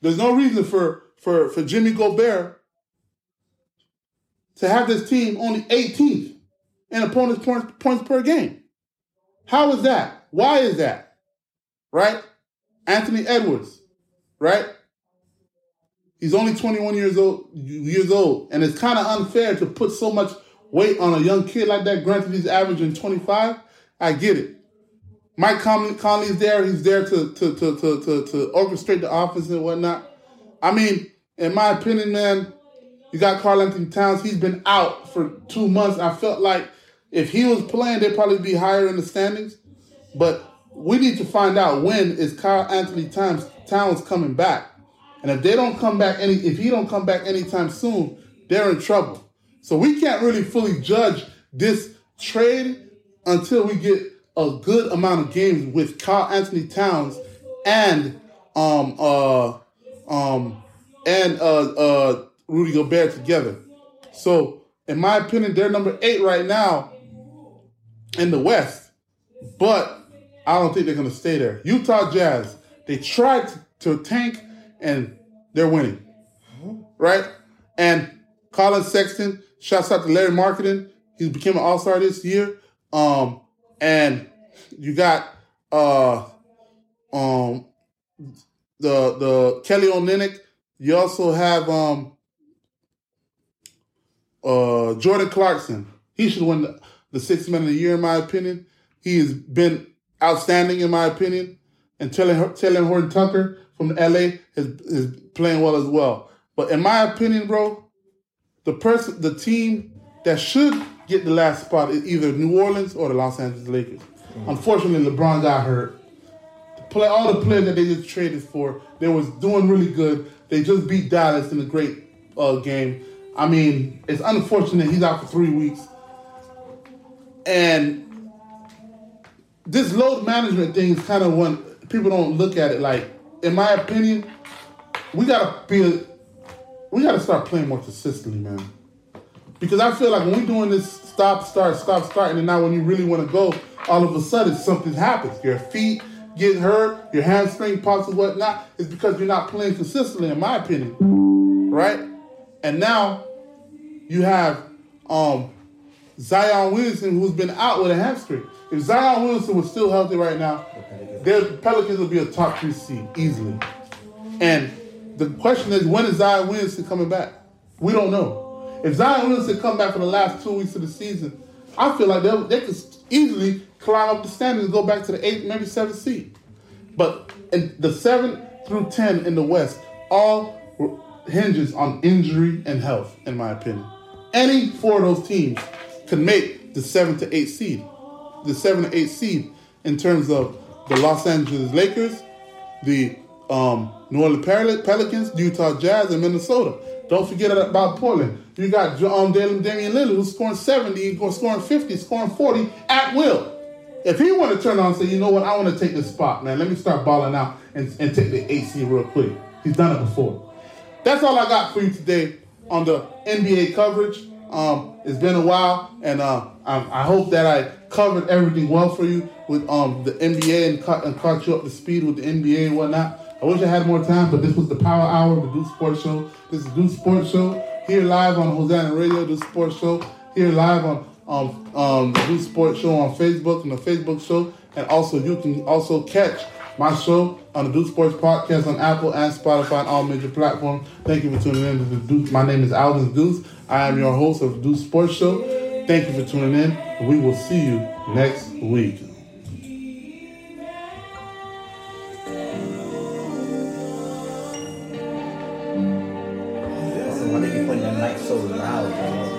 There's no reason for for for Jimmy Gobert to have this team only 18th in opponent's points, points per game. How is that? Why is that? Right? Anthony Edwards, right? He's only 21 years old, years old, and it's kind of unfair to put so much weight on a young kid like that. Granted, he's averaging 25. I get it. Mike Conley, Conley's there. He's there to to, to to to to orchestrate the offense and whatnot. I mean, in my opinion, man, you got Karl-Anthony Towns. He's been out for two months. I felt like if he was playing, they'd probably be higher in the standings. But we need to find out when is Karl-Anthony Towns Towns coming back. And if they don't come back any, if he don't come back anytime soon, they're in trouble. So we can't really fully judge this trade until we get a good amount of games with Karl-Anthony Towns and um uh um and uh uh Rudy Gobert together. So in my opinion, they're number eight right now in the West, but I don't think they're gonna stay there. Utah Jazz, they tried to tank and they're winning. Right? And Collin Sexton, shouts out to Lauri Markkanen. He became an all-star this year. Um, and you got uh um the the Kelly Olynyk. You also have um uh Jordan Clarkson. He should win the, the sixth man of the year, in my opinion. He has been outstanding, in my opinion. And Talen Horton Tucker from LA is, is playing well as well. But in my opinion, bro, the person, the team that should get the last spot is either New Orleans or the Los Angeles Lakers. Mm-hmm. Unfortunately, LeBron got hurt. The play, all the players that they just traded for, they was doing really good. They just beat Dallas in a great uh, game. I mean, it's unfortunate he's out for three weeks. And this load management thing is kind of one people don't look at it like in my opinion, we gotta be we gotta start playing more consistently, man. Because I feel like when we're doing this stop, start, stop, start, and now when you really want to go, all of a sudden something happens. Your feet get hurt, your hamstring pops and whatnot. It's because you're not playing consistently, in my opinion. Right? And now you have um, Zion Williamson who's been out with a hamstring. If Zion Williamson was still healthy right now, the Pelicans would be a top three seed easily. And the question is, when is Zion Williamson coming back? We don't know. If Zion Williamson come back for the last two weeks of the season, I feel like they, they could easily climb up the standings and go back to the eighth, maybe seventh seed. But in the seventh through ten in the West, all hinges on injury and health, in my opinion. Any four of those teams can make the seven to eight seed. The seven to eight seed in terms of the Los Angeles Lakers, the um, New Orleans Pelicans, Utah Jazz, and Minnesota. Don't forget about Portland. You got um, Damian Lillard who's scoring 70, scoring 50, scoring 40 at will. If he want to turn on and say, you know what, I want to take this spot, man. Let me start balling out and, and take the AC real quick. He's done it before. That's all I got for you today on the NBA coverage. Um, it's been a while, and uh, I, I, hope that I covered everything well for you with um, the NBA and, and caught you up to speed with the NBA and whatnot. I wish I had more time, but this was the Power Hour, of the Deuce Sports Show. This is Deuce Sports Show here live on Hosanna Radio, the Sports Show here live on um, um, the Deuce Sports Show on Facebook and the Facebook show, and also you can also catch my show on the Deuce Sports Podcast on Apple and Spotify and all major platforms. Thank you for tuning in to the Deuce. My name is Alvin Deuce. I am your host of the Deuce Sports Show. Thank you for tuning in. We will see you next week. Natal.